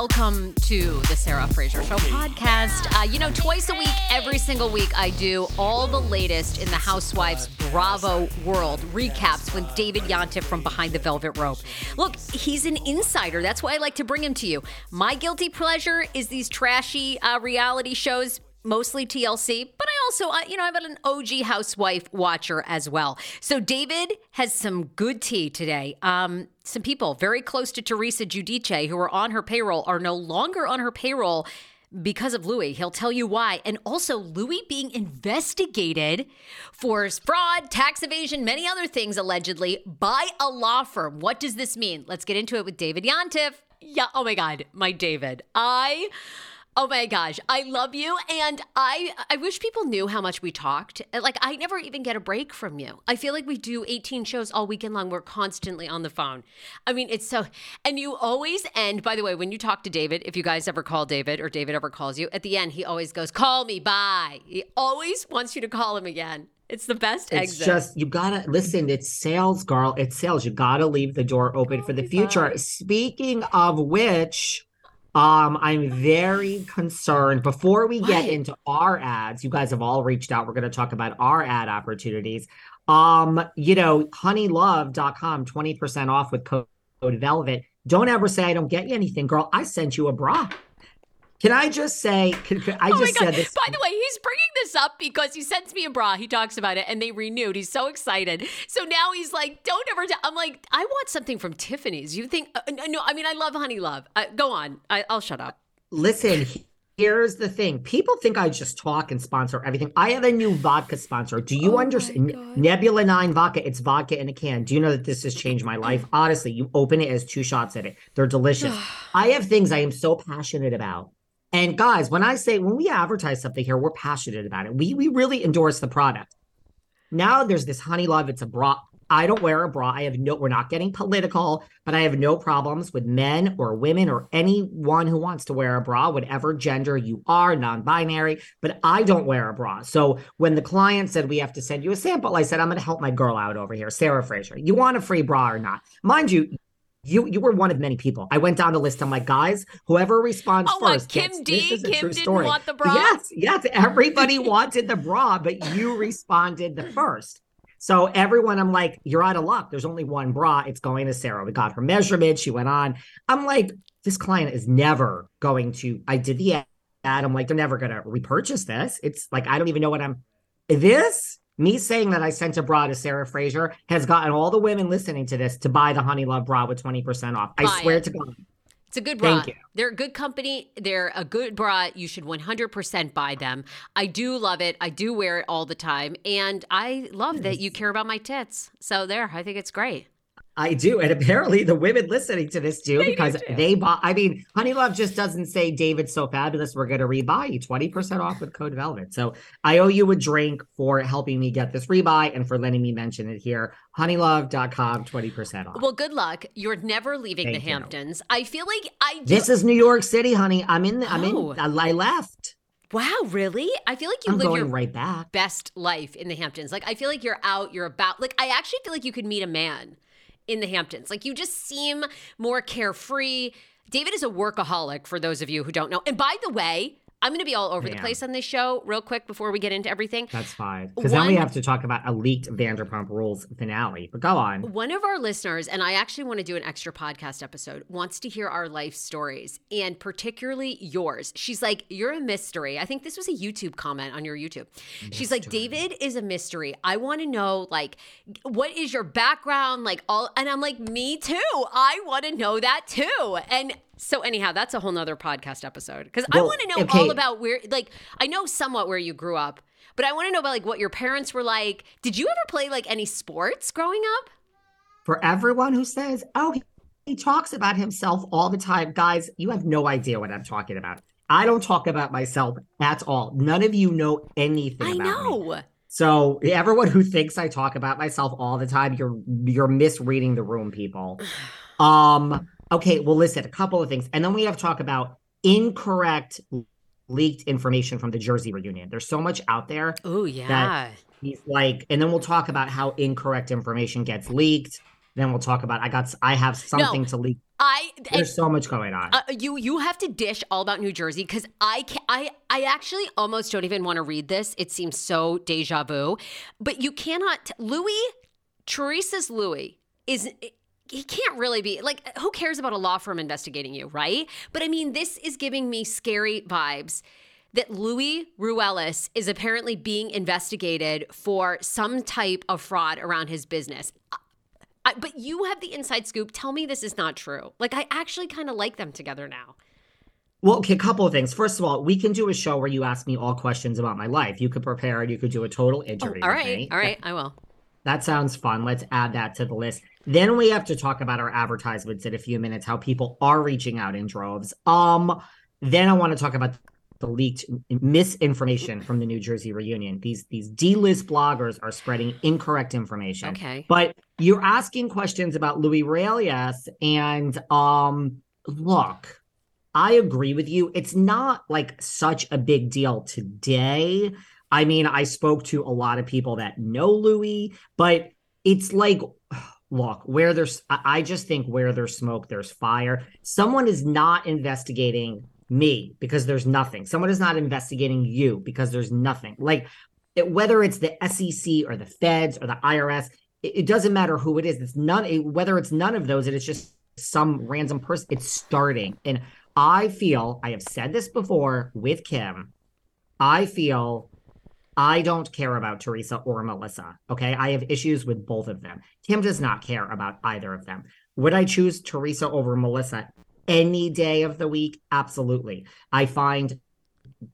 Welcome to the Sarah Fraser Show podcast. Uh, you know, twice a week, every single week, I do all the latest in the Housewives Bravo world recaps with David Yontef from Behind the Velvet Rope. Look, he's an insider. That's why I like to bring him to you. My guilty pleasure is these trashy uh, reality shows mostly TLC, but I also, you know, I'm an OG housewife watcher as well. So David has some good tea today. Um, some people very close to Teresa Giudice who are on her payroll are no longer on her payroll because of Luis. He'll tell you why. And also, Luis being investigated for fraud, tax evasion, many other things allegedly by a law firm. What does this mean? Let's get into it with David Yontef. Yeah. Oh my God, my David. I. Oh my gosh, I love you and I I wish people knew how much we talked. Like I never even get a break from you. I feel like we do 18 shows all weekend long. We're constantly on the phone. I mean, it's so and you always end by the way when you talk to David, if you guys ever call David or David ever calls you, at the end he always goes, "Call me, bye." He always wants you to call him again. It's the best exit. It's exit. just you gotta listen. It's sales, girl. It's sales. You gotta leave the door open oh for the future. Speaking of which, um, I'm very concerned. Before we get What? into our ads, you guys have all reached out. We're gonna talk about our ad opportunities. Um, you know, honeylove.com, 20% off with code velvet. Don't ever say I don't get you anything, girl. I sent you a bra. Can I just say, can, can- I Oh my just God. said this. By the way, he's bringing this up because he sends me a bra. He talks about it and they renewed. He's so excited. So now he's like, don't ever. i I'm like, I want something from Tiffany's. You think, uh, no, I mean, I love Honey Love. Uh, go on. I, I'll shut up. Listen, here's the thing. People think I just talk and sponsor everything. I have a new vodka sponsor. Do you understand? Nebula 9 vodka. It's vodka in a can. Do you know that this has changed my life? Honestly, you open it as two shots in it. They're delicious. I have things I am so passionate about. And guys, when I say when we advertise something here, we're passionate about it. We we really endorse the product. Now there's this honey love. It's a bra. I don't wear a bra. I have no, we're not getting political, but I have no problems with men or women or anyone who wants to wear a bra, whatever gender you are, non binary, but I don't wear a bra. So when the client said we have to send you a sample, I said, I'm going to help my girl out over here, Sarah Fraser. You want a free bra or not? Mind you, you you were one of many people. I went down the list. I'm like, guys, whoever responds oh, first. Kim gets, D. This is a Kim true didn't story. want the bra. Yes, yes. Everybody wanted the bra, but you responded the first. So everyone, I'm like, you're out of luck. There's only one bra. It's going to Sarah. We got her measurement. She went on. I'm like, this client is never going to. I did the ad. I'm like, they're never going to repurchase this. It's like I don't even know what I'm. This me saying that I sent a bra to Sarah Fraser has gotten all the women listening to this to buy the Honey Love bra with 20% off. I swear it. to God. It's a good bra. Thank you. They're a good company. They're a good bra. You should 100% buy them. I do love it. I do wear it all the time. And I love that you care about my tits. So there, I think it's great. I do. And apparently the women listening to this do because they bought. I mean, Honey Love just doesn't say David's so fabulous. We're going to rebuy you 20% off with code Velvet. So I owe you a drink for helping me get this rebuy and for letting me mention it here. Honeylove.com, 20% off. Well, good luck. You're never leaving Thank the you. Hamptons. I feel like I do. this is New York City, honey. I'm in. The, I'm Oh. in. I left. wow, really? I feel like you I'm live your right back. best life in the Hamptons. Like I feel like you're out, you're about like I actually feel like you could meet a man in the Hamptons. Like you just seem more carefree. David is a workaholic for those of you who don't know. And by the way, I'm going to be all over the place on this show real quick before we get into everything. That's fine. Because then we have to talk about a leaked Vanderpump Rules finale. But go on. One of our listeners, and I actually want to do an extra podcast episode, wants to hear our life stories and particularly yours. She's like, You're a mystery. I think this was a YouTube comment on your YouTube. She's like, David is a mystery. I want to know, like, what is your background? Like, all, and I'm like, Me too. I want to know that too. And so, anyhow, that's a whole nother podcast episode because I want to know okay. all about where, like, I know somewhat where you grew up. But I want to know about like what your parents were like. Did you ever play like any sports growing up? For everyone who says, oh, he, he talks about himself all the time, guys, you have no idea what I'm talking about. I don't talk about myself at all. None of you know anything I about me. know. So everyone who thinks I talk about myself all the time, you're you're misreading the room, people. Um, okay, well, listen, a couple of things, and then we have to talk about incorrect leaked information from the Jersey reunion. There's so much out there. Oh yeah. He's like, and then we'll talk about how incorrect information gets leaked. Then we'll talk about I got I have something to leak. I There's so much going on. uh, you you have to dish all about New Jersey because I can I I actually almost don't even want to read this. It seems so deja vu, but you cannot. Luis, Teresa's Luis is. He can't really be like, who cares about a law firm investigating you, right? But I mean, this is giving me scary vibes that Luis Ruelas is apparently being investigated for some type of fraud around his business. I, but you have the inside scoop. Tell me this is not true. Like, I actually kind of like them together now. Well, okay, a couple of things. First of all, we can do a show where you ask me all questions about my life. You could prepare and you could do a total interview. Oh, all right. All right. I will. That sounds fun. Let's add that to the list. Then we have to talk about our advertisements in a few minutes, how people are reaching out in droves. Um, then I want to talk about the leaked misinformation from the New Jersey reunion. These these D-list bloggers are spreading incorrect information. Okay. But you're asking questions about Luis Ruelas, and um, look, I agree with you. It's not like such a big deal today. I mean, I spoke to a lot of people that know Luis, but it's like, look, where there's, I just think where there's smoke, there's fire. Someone is not investigating me because there's nothing. Someone is not investigating you because there's nothing. Like, it, whether it's the SEC or the feds or the IRS, it, it doesn't matter who it is. It's none, it, whether it's none of those, it's just some random person, it's starting. And I feel, I have said this before with Kim, I feel I don't care about Teresa or Melissa. Okay. I have issues with both of them. Kim does not care about either of them. Would I choose Teresa over Melissa any day of the week? Absolutely. I find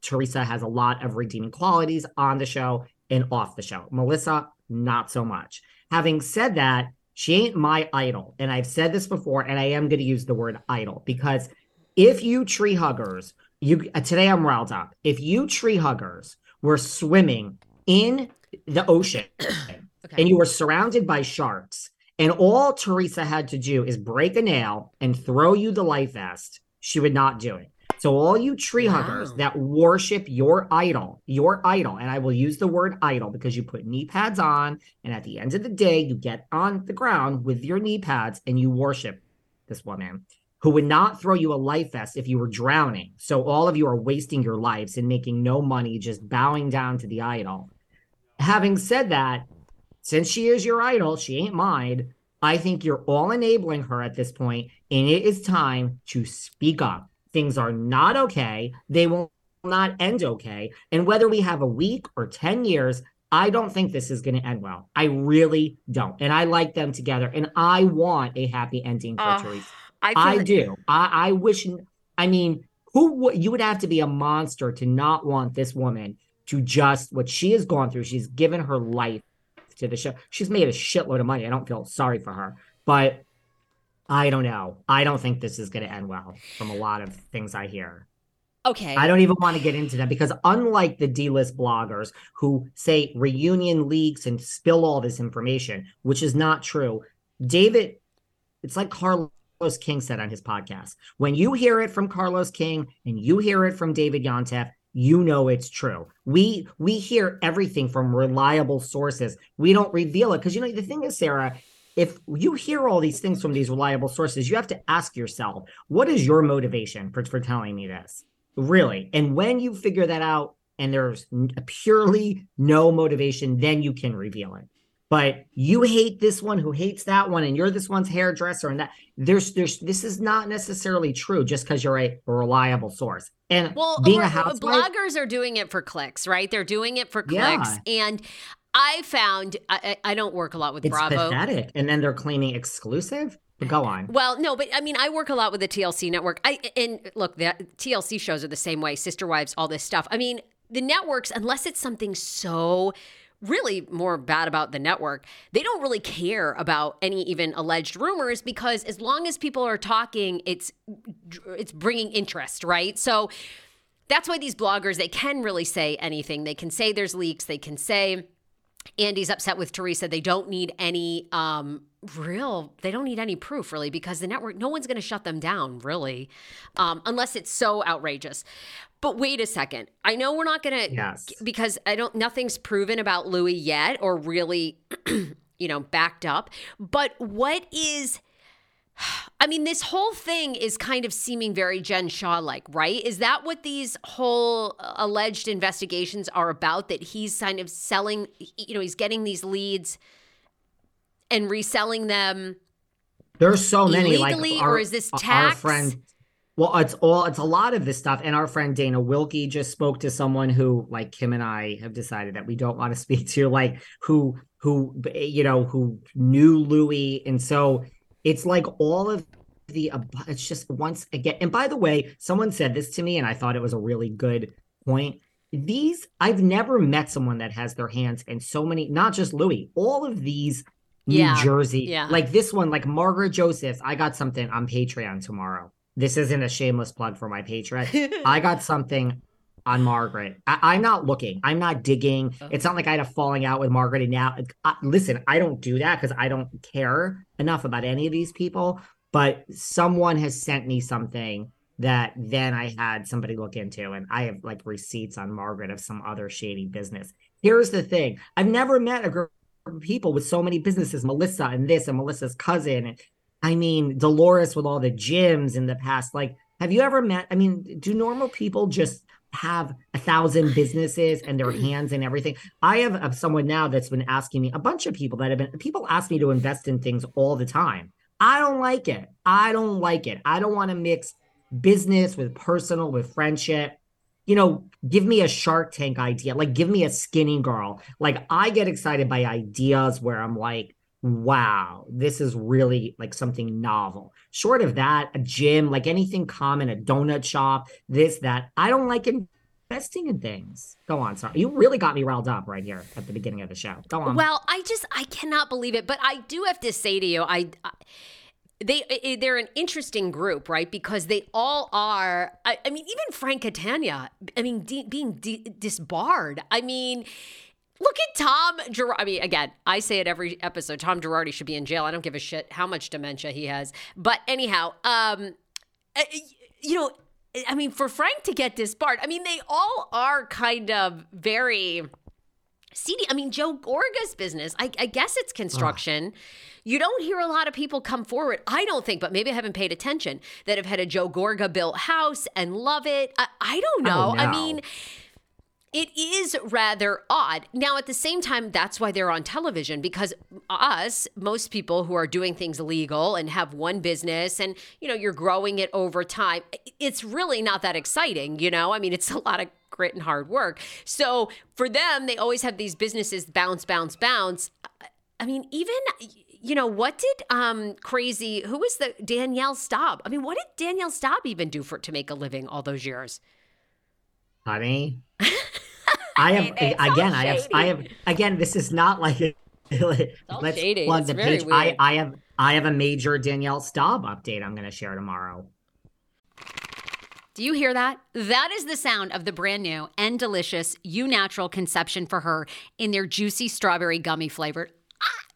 Teresa has a lot of redeeming qualities on the show and off the show. Melissa, not so much. Having said that, she ain't my idol. And I've said this before, and I am going to use the word idol because if you tree huggers, you uh, today I'm riled up. If you tree huggers were swimming in the ocean Okay. and you were surrounded by sharks, and all Teresa had to do is break a nail and throw you the life vest, she would not do it. So all you tree huggers Wow. that worship your idol, your idol, and I will use the word idol because you put knee pads on, and at the end of the day, you get on the ground with your knee pads and you worship this woman who would not throw you a life vest if you were drowning. So all of you are wasting your lives and making no money, just bowing down to the idol. Having said that, since she is your idol, she ain't mine. I think you're all enabling her at this point, and it is time to speak up. Things are not okay. They will not end okay. And whether we have a week or 10 years, I don't think this is going to end well. I really don't. And I like them together, and I want a happy ending for Oh, Teresa. I, I like- do. I, I wish. I mean, who would you would have to be a monster to not want this woman to just what she has gone through. She's given her life to the show. She's made a shitload of money. I don't feel sorry for her, but I don't know. I don't think this is going to end well from a lot of things I hear. Okay. I don't even want to get into that because unlike the D-list bloggers who say reunion leaks and spill all this information, which is not true, David, it's like Carlos King said on his podcast. When you hear it from Carlos King and you hear it from David Yontef, you know it's true. We we hear everything from reliable sources. We don't reveal it because you know the thing is, Sarah, if you hear all these things from these reliable sources, you have to ask yourself, what is your motivation for, for telling me this? Really? And when you figure that out and there's purely no motivation, then you can reveal it. But you hate this one who hates that one, and you're this one's hairdresser, and that there's there's this is not necessarily true just because you're a reliable source. And Well, being a housewife, bloggers are doing it for clicks, right? They're doing it for Yeah. clicks. And I found I, I I don't work a lot with it's Bravo. pathetic. And then they're claiming exclusive. But go on. Well, no, but I mean, I work a lot with the TLC network. I and look, the TLC shows are the same way. Sister Wives, all this stuff. I mean, the networks, unless it's something so really more bad about the network, they don't really care about any even alleged rumors because as long as people are talking, it's it's bringing interest, right? So that's why these bloggers they can really say anything. They can say there's leaks. They can say Andy's upset with Teresa. They don't need any um real they don't need any proof really because the network no one's going to shut them down really um unless it's so outrageous. But wait a second. I know we're not going to Yes. because I don't nothing's proven about Luis yet or really you know backed up. But what is I mean, this whole thing is kind of seeming very Jen Shah like, right? Is that what these whole uh, alleged investigations are about? That he's kind of selling, you know, he's getting these leads and reselling them. There's so many like Illegally, our, or is this our tax? friend. Well, it's all it's a lot of this stuff. And our friend Dana Wilkey just spoke to someone who, like Kim and I, have decided that we don't want to speak to, like who who you know who knew Luis, and so it's like all of the. It's just once again. And by the way, someone said this to me, and I thought it was a really good point. These I've never met someone that has their hands in so many, not just Luis, all of these New Yeah, Jersey, yeah. like this one, like Margaret Josephs, I got something on Patreon tomorrow. This isn't a shameless plug for my Patreon. I got something on Margaret. I, I'm not looking. I'm not digging. Oh. It's not like I had a falling out with Margaret. And now, I, listen, I don't do that because I don't care enough about any of these people. But someone has sent me something that then I had somebody look into, and I have like receipts on Margaret of some other shady business. Here's the thing: I've never met a of people with so many businesses. Melissa and this, and Melissa's cousin, and I mean Dolores with all the gyms in the past. Like, have you ever met? I mean, do normal people just have a thousand businesses and their hands and everything? I have uh, someone now that's been asking me. A bunch of people that have been people ask me to invest in things all the time. I don't like it. I don't like it. I don't want to mix business with personal with friendship. You know, give me a Shark Tank idea. Like, give me a skinny girl. Like, I get excited by ideas where I'm like, wow, this is really like something novel. Short of that, a gym, like anything common, a donut shop, this, that. I don't like investing in things. Go on. Sorry. You really got me riled up right here at the beginning of the show. Go on. Well, I just I cannot believe it, but I do have to say to you, I. I they eh, they're an interesting group, right? Because they all are. I, I mean, even Frank Catania. I mean, de- being de- disbarred. I mean, Look at Tom Girardi. I mean, again, I say it every episode. Tom Girardi should be in jail. I don't give a shit how much dementia he has. But anyhow, um, uh, you know, I mean, for Frank to get disbarred, I mean, they all are kind of very seedy. I mean, Joe Gorga's business, I, I guess it's construction. You don't hear a lot of people come forward, I don't think, but maybe I haven't paid attention, that have had a Joe Gorga built house and love it. I, I don't know. Oh, I mean, it is rather odd. Now, at the same time, that's why they're on television because us, most people who are doing things legal and have one business and, you know, you're growing it over time, it's really not that exciting, you know? I mean, it's a lot of grit and hard work. So for them, they always have these businesses bounce, bounce, bounce. I mean, even you know what did um crazy who was the Danielle Staub? I mean, what did Danielle Staub even do for to make a living all those years? honey. I have all again. I have. I have again. This is not like. all let's shady. plug It's the page. I, weird. I have. I have a major Danielle Staub update. I'm going to share tomorrow. Do you hear that? That is the sound of the brand new and delicious Eu Natural Conception for Her in their juicy strawberry gummy flavored.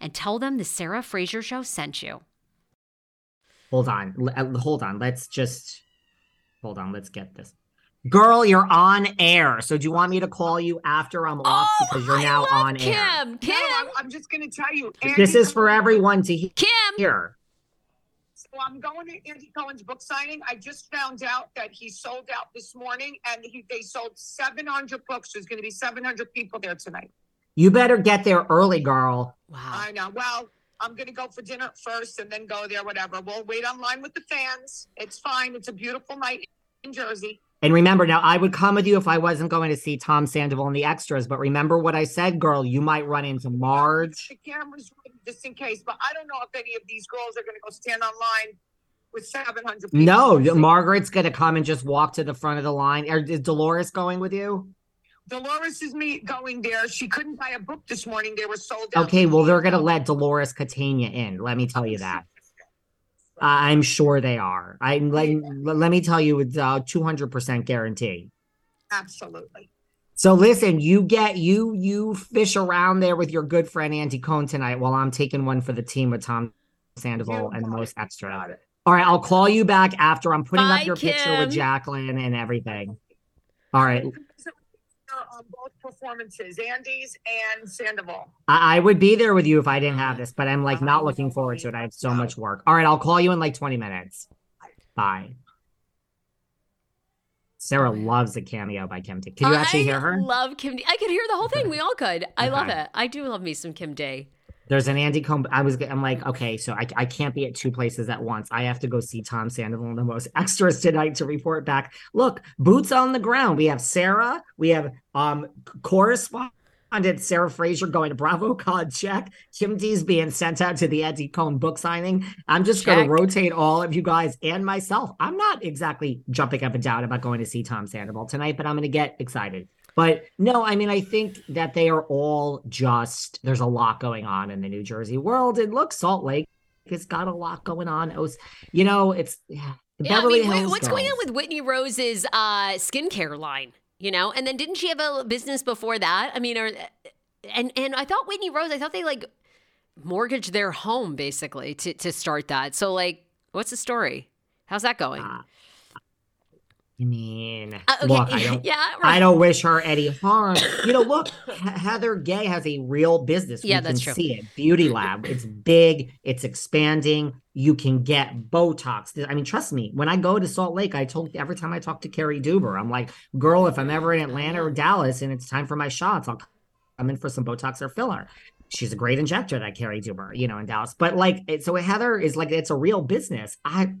and tell them the Sarah Fraser Show sent you. Hold on. L- uh, hold on. Let's just hold on. Let's get this. Girl, you're on air. So do you want me to call you after I'm off Oh, because you're I now love on Kim. air? Kim. No, I'm, I'm just going to tell you. This is for everyone to hear. Kim. here. So I'm going to Andy Cohen's book signing. I just found out that he sold out this morning, and he, they sold 700 books. There's going to be 700 people there tonight. You better get there early, girl. Wow. I know. Well, I'm going to go for dinner first, and then go there. Whatever. We'll wait online with the fans. It's fine. It's a beautiful night in Jersey. And remember, now I would come with you if I wasn't going to see Tom Sandoval and the extras. But remember what I said, girl. You might run into Marge. The cameras ready just in case, but I don't know if any of these girls are going to go stand online with 700 people. No, Margaret's gonna come and just walk to the front of the line. Or is Dolores going with you? Dolores is me going there. She couldn't buy a book this morning. They were sold out. Okay, well they're gonna let Dolores Catania in. Let me tell you that. I'm sure they are. I let, let me tell you, it's uh, 200% guarantee. Absolutely. So listen, you get you you fish around there with your good friend Andy Cohen tonight while I'm taking one for the team with Tom Sandoval and the most extra. All right, I'll call you back after I'm putting Bye, up your picture with Jacqueline and everything. All right. On both performances, Andy's and Sandoval. I, I would be there with you if I didn't have this, but I'm like uh, not looking forward to it. I have so much work. All right, I'll call you in like 20 minutes. Bye. Sarah loves a cameo by Kim D. Can you actually I hear her? love Kim D. I could hear the whole thing. We all could. I love it. I do love me some Kim D. There's an Andy Cohen. I was. I'm like, okay, so I, I can't be at two places at once. I have to go see Tom Sandoval and the most extras tonight to report back. Look, boots on the ground. We have Sarah. We have um correspondent Sarah Fraser going to Bravo Con check. Kim D's being sent out to the Andy Cohen book signing. I'm just going to rotate all of you guys and myself. I'm not exactly jumping up and down about going to see Tom Sandoval tonight, but I'm going to get excited. But no, I mean, I think that they are all just, there's a lot going on in the New Jersey world. And look, Salt Lake has got a lot going on. It was, you know, it's yeah, Yeah, I mean, Hills what's going on with Whitney Rose's uh, skincare line? You know, and then didn't she have a business before that? I mean, or, and and I thought Whitney Rose, I thought they like mortgaged their home basically to to start that. So like, what's the story? How's that going? Uh, I mean, Uh, okay, look, I don't. yeah, I don't wish her any harm. You know, look, He- Heather Gay has a real business. Yeah, we that's can true. see it. Beauty Lab. It's big. It's expanding. You can get Botox. I mean, trust me. When I go to Salt Lake, I told every time I talk to Carrie Duber, I'm like, girl, if I'm ever in Atlanta or Dallas and it's time for my shots, I'll come in for some Botox or filler. She's a great injector, that Carrie Duber, you know, in Dallas. But like, so Heather is like, it's a real business. I,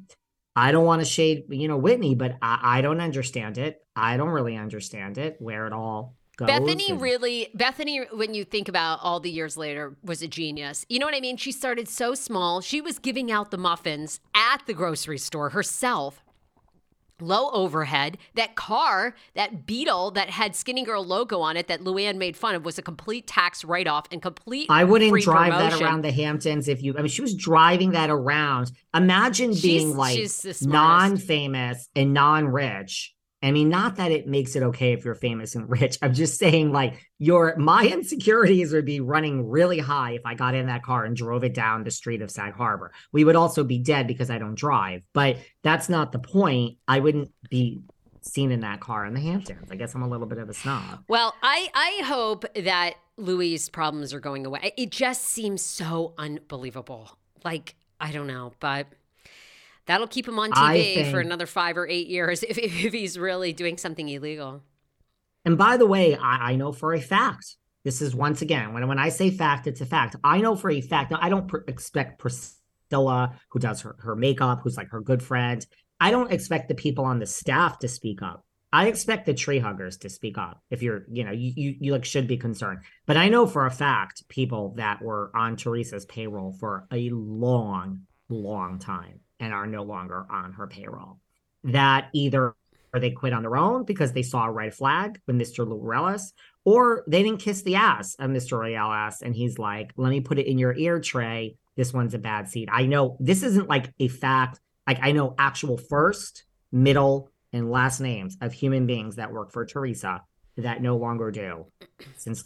I don't want to shade, you know, Whitney, but I, I don't understand it. I don't really understand it where it all goes. Bethany and- really, Bethany, when you think about all the years later, was a genius. You know what I mean? She started so small. She was giving out the muffins at the grocery store herself. Low overhead. That car, that Beetle that had Skinny Girl logo on it that Luann made fun of was a complete tax write off and complete. I wouldn't drive that around the Hamptons if you. I mean, she was driving that around. Imagine She's- being like she's the non-famous and non-rich. I mean, not that it makes it okay if you're famous and rich. I'm just saying, like, your my insecurities would be running really high if I got in that car and drove it down the street of Sag Harbor. We would also be dead because I don't drive. But that's not the point. I wouldn't be seen in that car in the Hamptons. I guess I'm a little bit of a snob. Well, I I hope that Luis' problems are going away. It just seems so unbelievable. Like, I don't know, but that'll keep him on TV think- for another five or eight years if, if, he's really doing something illegal. And by the way, I, I know for a fact, this is once again, when, when I say fact, it's a fact. I know for a fact. Now, I don't pr- expect Priscilla, who does her, her makeup, who's like her good friend, I don't expect the people on the staff to speak up. I expect the tree huggers to speak up if you're, you know, you, you, you like should be concerned. But I know for a fact people that were on Teresa's payroll for a long, long time and are no longer on her payroll that either they quit on their own because they saw a red flag with Mr. Ruelas, or they didn't kiss the ass of Mr. Ruelas, and he's like, "Let me put it in your ear tray. This one's a bad seed." I know this isn't like a fact. Like I know actual first, middle, and last names of human beings that work for Teresa that no longer do since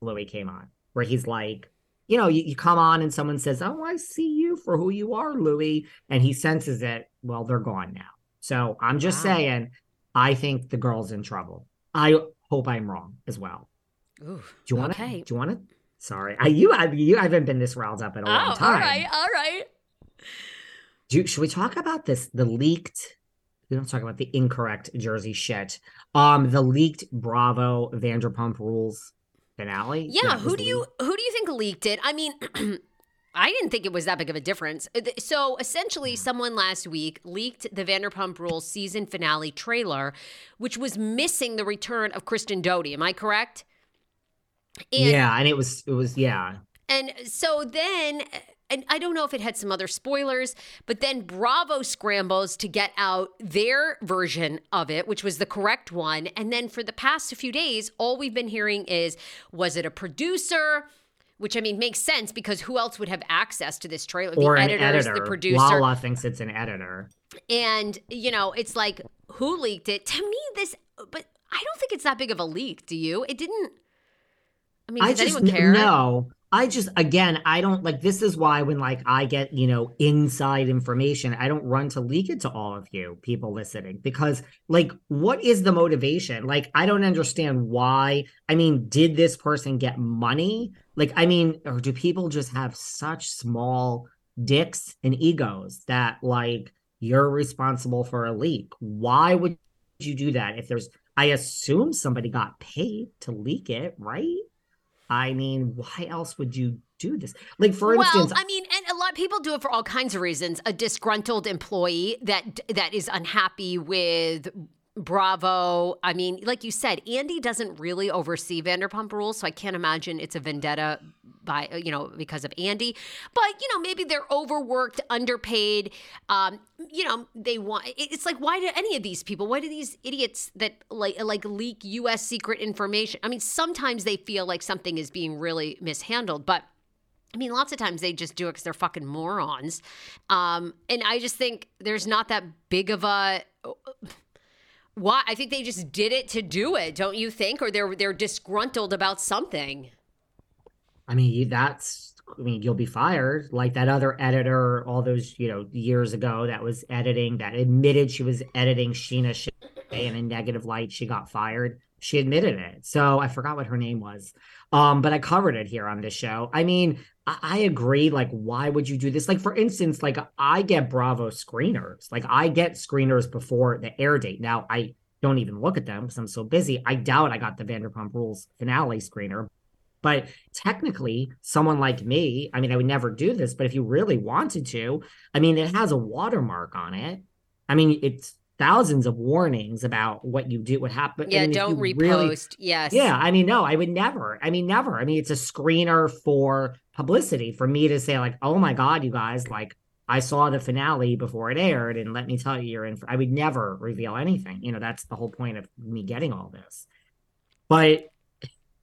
Luis came on, where he's like. You know, you, you come on and someone says, Oh, I see you for who you are, Luis. And he senses it. Well, they're gone now. So I'm just Wow. saying, I think the girl's in trouble. I hope I'm wrong as well. Ooh, Do you want to? okay. Do you want to? Sorry, I you I you haven't been this riled up in a long Oh, all time. All right, all right. Do, should we talk about this? The leaked. We don't talk about the incorrect Jersey shit. Um, the leaked Bravo Vanderpump Rules finale. Yeah, who do you who do you think leaked it? I mean, I didn't think it was that big of a difference. Uh, So essentially, someone last week leaked the Vanderpump Rules season finale trailer, which was missing the return of Kristen Doute. Am I correct? And, yeah, and it was it was yeah. And so then, and I don't know if it had some other spoilers, but then Bravo scrambles to get out their version of it, which was the correct one. And then for the past few days, all we've been hearing is was it a producer? Which I mean makes sense because who else would have access to this trailer? Or the an editors, editor. the producer. Lala thinks it's an editor. And, you know, it's like, who leaked it? To me, this, but I don't think it's that big of a leak. Do you? It didn't. I mean, I does just anyone care? no. I just again, I don't like this is why when like I get, you know, inside information, I don't run to leak it to all of you people listening because like what is the motivation? Like I don't understand why. I mean, did this person get money? Like I mean, or do people just have such small dicks and egos that like you're responsible for a leak? Why would you do that if there's I assume somebody got paid to leak it, right? I mean, why else would you do this? Like, for well, instance, I mean, and a lot of people do it for all kinds of reasons. A disgruntled employee that that is unhappy with Bravo. I mean, like you said, Andy doesn't really oversee Vanderpump Rules, so I can't imagine it's a vendetta by you know because of Andy. But you know, maybe they're overworked, underpaid. Um, you know, they want. It's like why do any of these people? Why do these idiots that like like leak U.S. secret information? I mean, sometimes they feel like something is being really mishandled, but. I mean, lots of times they just do it because they're fucking morons. Um, and I just think there's not that big of a. Why? I think they just did it to do it, don't you think? Or they're they're disgruntled about something. I mean, that's, I mean, you'll be fired. Like that other editor, all those, you know, years ago that was editing, that admitted she was editing Scheana Shay in a negative light. She got fired. She admitted it. So I forgot what her name was. Um, but I covered it here on this show. I mean, I, I agree. Like, why would you do this? Like, for instance, like I get Bravo screeners. Like, I get screeners before the air date. Now, I don't even look at them because I'm so busy. I doubt I got the Vanderpump Rules finale screener. But technically, someone like me, I mean, I would never do this, but if you really wanted to, I mean, it has a watermark on it. I mean, it's thousands of warnings about what you do, what happened. Yeah, don't repost. yes. Yeah, I mean, no, I would never. I mean, never. I mean, it's a screener for publicity for me to say, like, oh my God, you guys, like, I saw the finale before it aired, and let me tell you, you're in. I would never reveal anything. You know, that's the whole point of me getting all this. But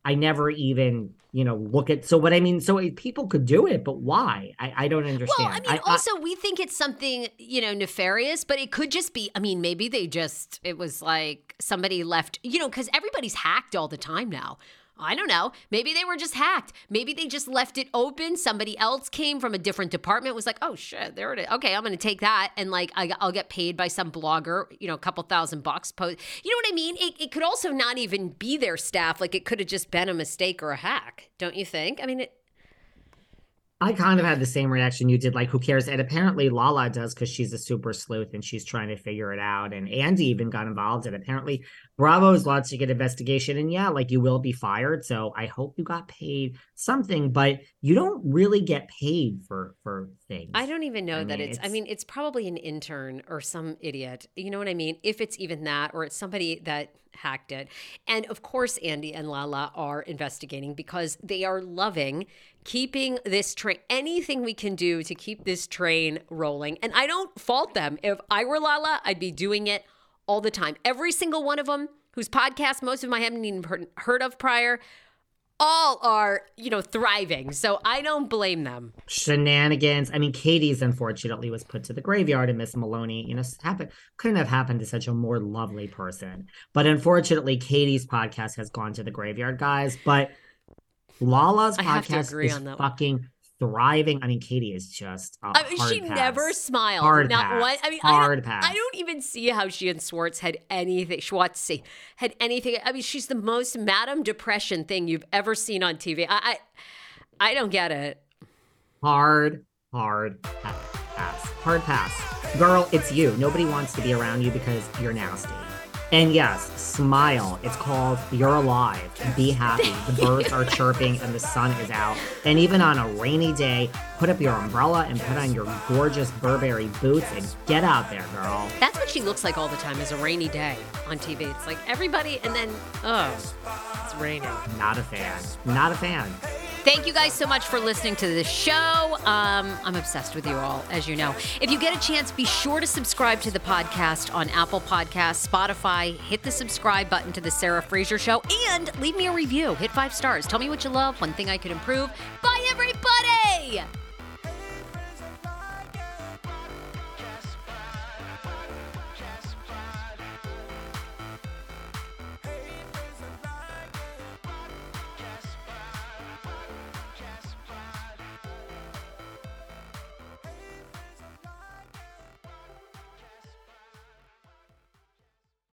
I never even, you know, look at. So what I mean, so people could do it, but why? I, I don't understand. Well, I mean, also we think it's something you know nefarious, but it could just be. I mean, maybe they just it was like somebody left. You know, because everybody's hacked all the time now. I don't know. Maybe they were just hacked. Maybe they just left it open. Somebody else came from a different department, was like, oh shit, there it is. Okay, I'm going to take that. And like, I, will get paid by some blogger, you know, a couple thousand bucks. Post. You know what I mean? It, it could also not even be their staff. Like, it could have just been a mistake or a hack. Don't you think? I mean, it, I kind of had the same reaction you did. Like, who cares? And apparently Lala does because she's a super sleuth and she's trying to figure it out. And Andy even got involved. And apparently Bravo's launching an investigation. And yeah, like you will be fired. So I hope you got paid something, but you don't really get paid for for things. I don't even know I that mean, it's, it's, I mean, it's probably an intern or some idiot. You know what I mean? If it's even that, or it's somebody that hacked it. And of course, Andy and Lala are investigating because they are loving keeping this train, anything we can do to keep this train rolling. And I don't fault them. If I were Lala, I'd be doing it all the time. Every single one of them, whose podcast most of them I haven't even heard of prior, all are, you know, thriving. So I don't blame them. Shenanigans. I mean, Katie's unfortunately was put to the graveyard, and Miss Maloney, you know, happened couldn't have happened to such a more lovely person. But unfortunately, Katie's podcast has gone to the graveyard, guys. But Lala's podcast is fucking thriving. I mean, Katie is just. I mean, she pass. never smiled. Hard not pass. one. I mean, hard I don't, pass. I don't even see how she and Schwartz had anything. Schwartz had anything. I mean, she's the most Madame Depression thing you've ever seen on TV. I, I, I don't get it. Hard, hard pass. Hard pass. Girl, it's you. Nobody wants to be around you because you're nasty. And yes, smile. It's called You're Alive. Be happy. The birds are chirping and the sun is out. And even on a rainy day, put up your umbrella and put on your gorgeous Burberry boots and get out there, girl. That's what she looks like all the time is a rainy day on TV. It's like everybody and then, oh, it's raining. Not a fan. Not a fan. Thank you guys so much for listening to the show. Um, I'm obsessed with you all, as you know. If you get a chance, be sure to subscribe to the podcast on Apple Podcasts, Spotify. Hit the subscribe button to the Sarah Fraser Show and leave me a review. Hit five stars. Tell me what you love, one thing I could improve. Bye, everybody.